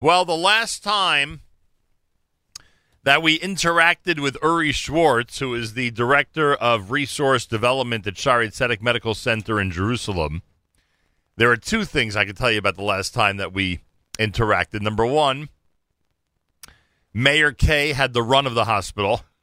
Well, the last time that we interacted with Uri Schwartz, who is the director of resource development at Shaare Zedek Medical Center in Jerusalem, there are two things I can tell you about the last time that we interacted. Number one, Mayor K had the run of the hospital.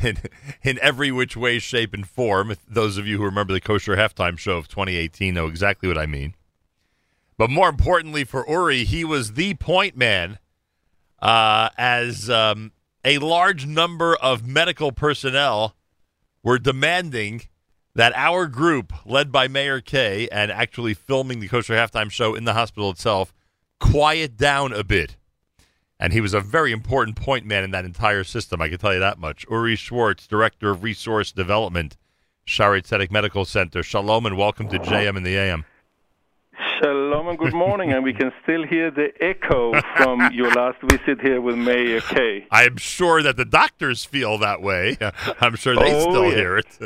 in, in every which way, shape, and form. Those of you who remember the Kosher Halftime Show of 2018 know exactly what I mean. But more importantly for Uri, he was the point man uh, as um, a large number of medical personnel were demanding that our group, led by Mayor K, and actually filming the Kosher Halftime Show in the hospital itself, quiet down a bit. And he was a very important point man in that entire system, I can tell you that much. Uri Schwartz, Director of Resource Development, Shaare Zedek Medical Center. Shalom and welcome to JM in the AM. Shalom and good morning, and we can still hear the echo from your last visit here with Mayor K. I'm sure that the doctors feel that way. I'm sure they oh, still yeah. hear it.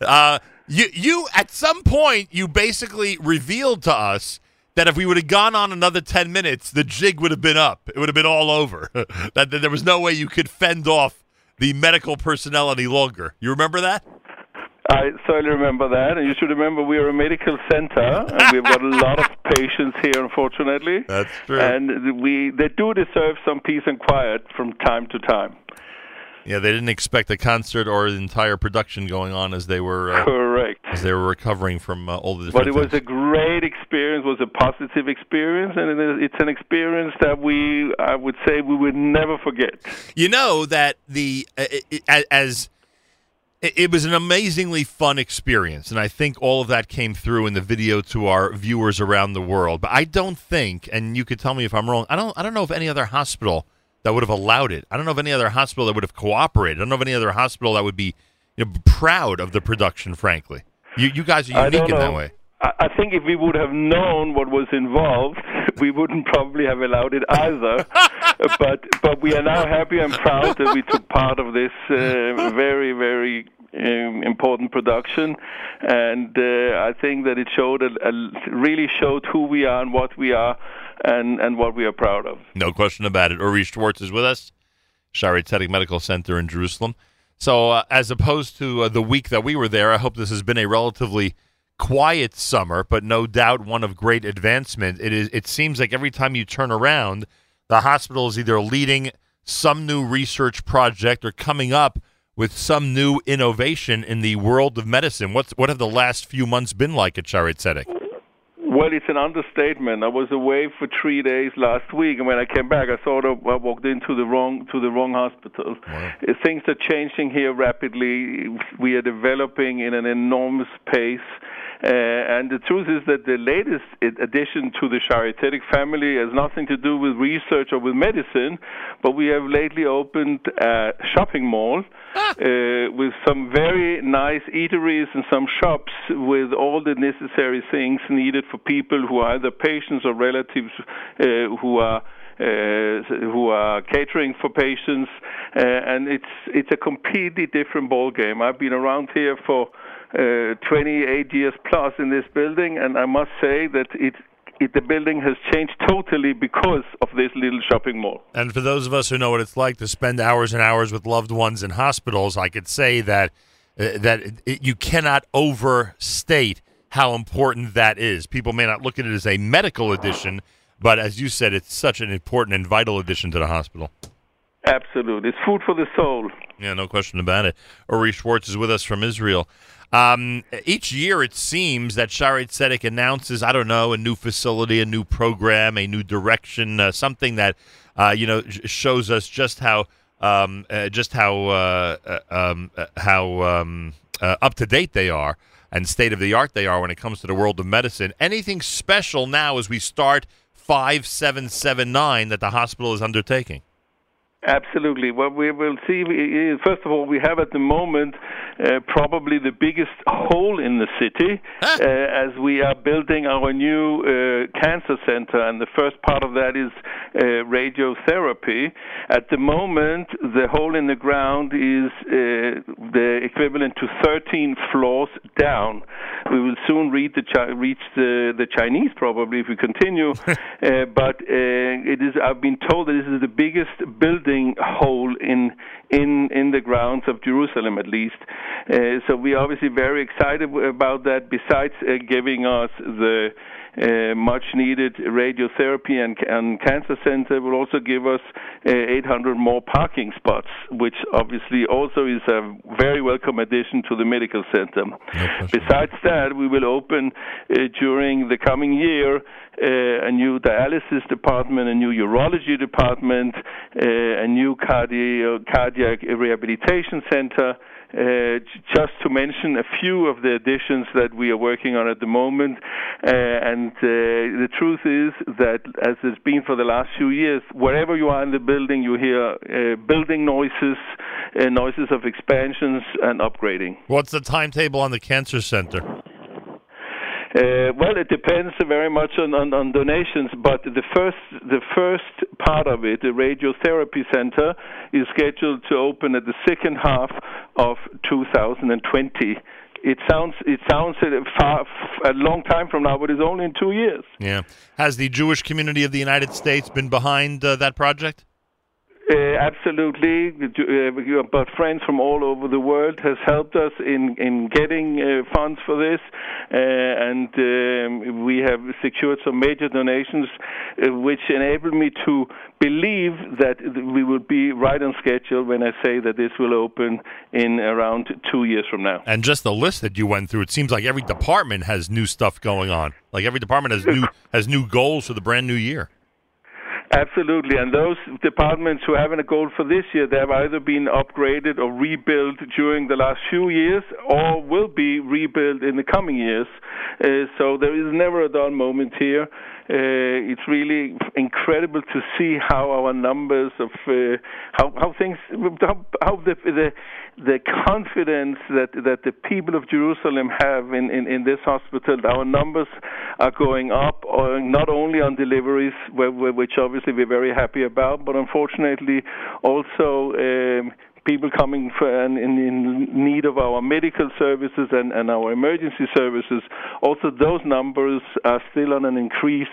Uh, you, you, at some point, you basically revealed to us that if we would have gone on another 10 minutes, the jig would have been up. It would have been all over. that, that there was no way you could fend off the medical personnel any longer. You remember that? I certainly remember that, and you should remember we are a medical center, and we've got a lot of patients here, unfortunately. That's true. And we they do deserve some peace and quiet from time to time. Yeah, they didn't expect a concert or the entire production going on as they were uh, correct as they were recovering from uh, all the. But it things. was a great experience. Was a positive experience, and it's an experience that we, I would say, we would never forget. You know that the uh, as it was an amazingly fun experience, and I think all of that came through in the video to our viewers around the world. But I don't think, and you could tell me if I'm wrong. I don't. I don't know if any other hospital that would have allowed it. I don't know of any other hospital that would have cooperated. I don't know of any other hospital that would be you know, proud of the production. Frankly, you you guys are unique in that way. I think if we would have known what was involved, we wouldn't probably have allowed it either. but but we are now happy and proud that we took part of this uh, very very um, important production, and uh, I think that it showed a, a, really showed who we are and what we are, and and what we are proud of. No question about it. Uri Schwartz is with us, Shaare Zedek Medical Center in Jerusalem. So, uh, as opposed to uh, the week that we were there, I hope this has been a relatively quiet summer, but no doubt one of great advancement. It is. It seems like every time you turn around, the hospital is either leading some new research project or coming up with some new innovation in the world of medicine. What's what have the last few months been like at Zedek? Well, it's an understatement. I was away for three days last week, and when I came back, I sort of I walked into the wrong to the wrong hospital. Wow. Things are changing here rapidly. We are developing in an enormous pace. Uh, and the truth is that the latest addition to the Shaare family has nothing to do with research or with medicine, but we have lately opened a shopping mall ah. uh, with some very nice eateries and some shops with all the necessary things needed for people who are either patients or relatives uh, who are uh, who are catering for patients, uh, and it's it's a completely different ball game. I've been around here for uh, 28 years plus in this building, and I must say that it it, the building has changed totally because of this little shopping mall. And for those of us who know what it's like to spend hours and hours with loved ones in hospitals, I could say that uh, that it, you cannot overstate how important that is. People may not look at it as a medical addition, but as you said, it's such an important and vital addition to the hospital. Absolutely. It's food for the soul. Yeah, no question about it. Uri Schwartz is with us from Israel. Um, each year, it seems that Shaare Zedek announces, I don't know, a new facility, a new program, a new direction, uh, something that uh, you know shows us just how um, uh, just how uh, uh, um, uh, how um, up to date they are and state of the art they are when it comes to the world of medicine. Anything special now as we start five seven seven nine that the hospital is undertaking? Absolutely. Well, we will see. First of all, we have at the moment uh, probably the biggest hole in the city uh, as we are building our new uh, cancer center, and the first part of that is uh, radiotherapy. At the moment, the hole in the ground is uh, the equivalent to 13 floors down. We will soon reach the, Chi- reach the, the Chinese probably if we continue, uh, but it is. I've been told that this is the biggest building hole in in in the grounds of Jerusalem, at least. Uh, so we're obviously very excited about that. Besides uh, giving us the uh, much needed radiotherapy and, and cancer center will also give us uh, 800 more parking spots, which obviously also is a very welcome addition to the medical center. No Besides that, we will open uh, during the coming year a new dialysis department, a new urology department, uh, a new cardio- cardiac rehabilitation center. Uh, just to mention a few of the additions that we are working on at the moment. Uh, and uh, the truth is that, as it's been for the last few years, wherever you are in the building, you hear uh, building noises, uh, noises of expansions and upgrading. What's the timetable on the cancer center? Uh, well, it depends very much on, on, on, donations, but the first the first part of it, the radiotherapy center, is scheduled to open at the second half of 2020 it sounds it sounds a, far, a long time from now, but it's only in two years. Yeah. Has the Jewish community of the United States been behind uh, that project? Uh, absolutely, uh, but friends from all over the world has helped us in in getting uh, funds for this, uh, and um, we have secured some major donations, uh, which enable me to believe that we will be right on schedule when I say that this will open in around two years from now. And just the list that you went through, it seems like every department has new stuff going on. Like every department has new has new goals for the brand new year. Absolutely, and those departments who haven't a goal for this year, they have either been upgraded or rebuilt during the last few years, or will be rebuilt in the coming years. Uh, so there is never a dull moment here. Uh, it's really incredible to see how our numbers of uh, how how things how, how the, the the confidence that that the people of Jerusalem have in, in, in this hospital. Our numbers are going up, uh, not only on deliveries, which obviously we're very happy about, but unfortunately also. Um, people coming for, in, in need of our medical services and, and our emergency services. Also, those numbers are still on an increase,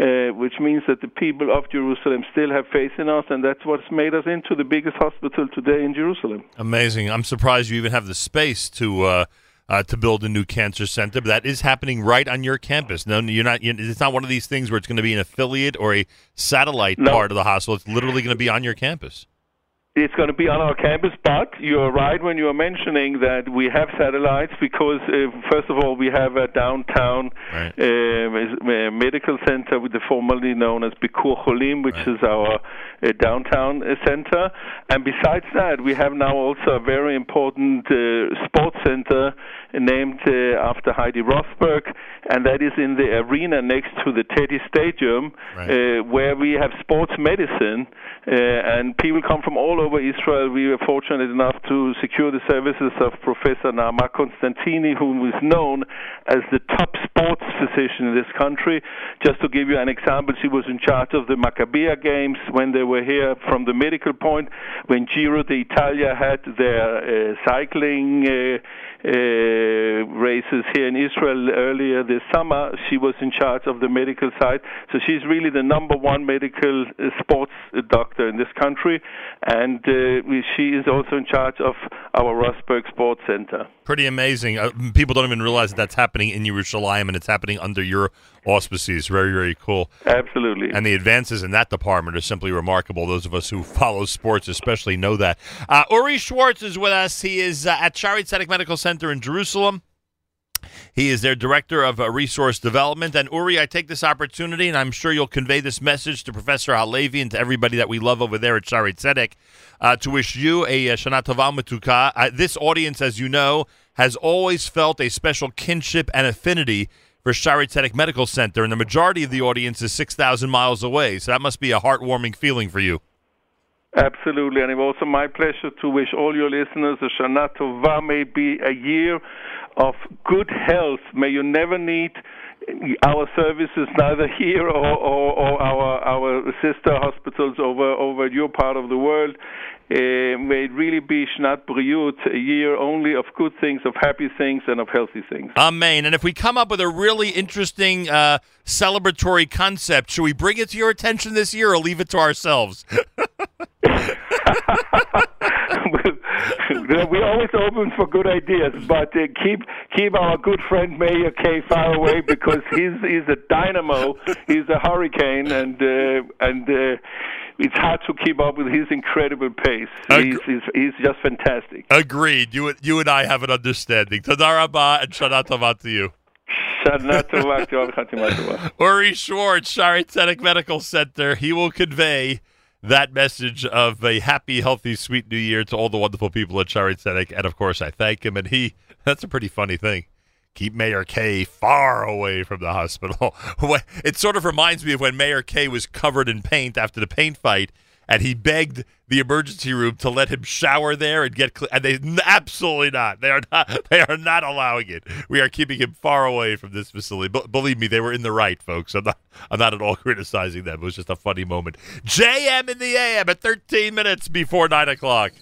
uh, which means that the people of Jerusalem still have faith in us, and that's what's made us into the biggest hospital today in Jerusalem. Amazing. I'm surprised you even have the space to. Uh uh, to build a new cancer center. But that is happening right on your campus. No, you're not. It's not one of these things where it's going to be an affiliate or a satellite no. part of the hospital. It's literally going to be on your campus. It's going to be on our campus, but you're right when you're mentioning that we have satellites because, uh, first of all, we have a downtown right. uh, medical center, with the formerly known as Bikur Cholim, which right. is our uh, downtown uh, center. And besides that, we have now also a very important uh, sports center named uh, after Heidi Rothberg, and that is in the arena next to the Teddy Stadium, right. where we have sports medicine, and people come from all over over Israel, we were fortunate enough to secure the services of Professor Naama Constantini, who is known as the top sports physician in this country. Just to give you an example, she was in charge of the Maccabiah games when they were here from the medical point, when Giro d'Italia had their uh, cycling uh, uh, races here in Israel earlier this summer. She was in charge of the medical side, so she's really the number one medical uh, sports doctor in this country, and uh, she is also in charge of our Rothberg Sports Center. Pretty amazing. Uh, people don't even realize that that's happening in Yerushalayim, and it's happening under your auspices. Very, very cool. Absolutely. And the advances in that department are simply remarkable. Those of us who follow sports especially know that. Uh, Uri Schwartz is with us. He is uh, at Shaare Zedek Medical Center in Jerusalem. He is their director of uh, resource development. And Uri, I take this opportunity, and I'm sure you'll convey this message to Professor Halevy and to everybody that we love over there at Shaare Zedek, uh, to wish you a uh, Shana Tova Matuka. Uh, this audience, as you know, has always felt a special kinship and affinity for Shaare Zedek Medical Center, and the majority of the audience is 6,000 miles away. So that must be a heartwarming feeling for you. Absolutely, and it was also my pleasure to wish all your listeners a Shana Tova. May be a year of good health. May you never need our services neither here or, or, or, our our sister hospitals over over your part of the world. Uh, may it really be Shnat Briut, a year only of good things, of happy things, and of healthy things. Amen. And if we come up with a really interesting uh, celebratory concept, should we bring it to your attention this year or leave it to ourselves? We're always open for good ideas, but uh, keep keep our good friend Mayor K far away because he's he's a dynamo, he's a hurricane, and uh, and uh, it's hard to keep up with his incredible pace. He's, he's, he's just fantastic. Agreed. You you and I have an understanding. Toda raba and Shana Tova to you. Uri Schwartz, Shaare Medical Center. He will convey that message of a happy, healthy, sweet new year to all the wonderful people at Shaare Zedek. And of course, I thank him. And he, that's a pretty funny thing. Keep Mayor Kay far away from the hospital. it sort of reminds me of when Mayor Kay was covered in paint after the paint fight and he begged the emergency room to let him shower there and get clean. And they absolutely not. They are not. They are not allowing it. We are keeping him far away from this facility. B- believe me, they were in the right, folks. I'm not. I'm not at all criticizing them. It was just a funny moment. JM in the AM at 13 minutes before nine o'clock.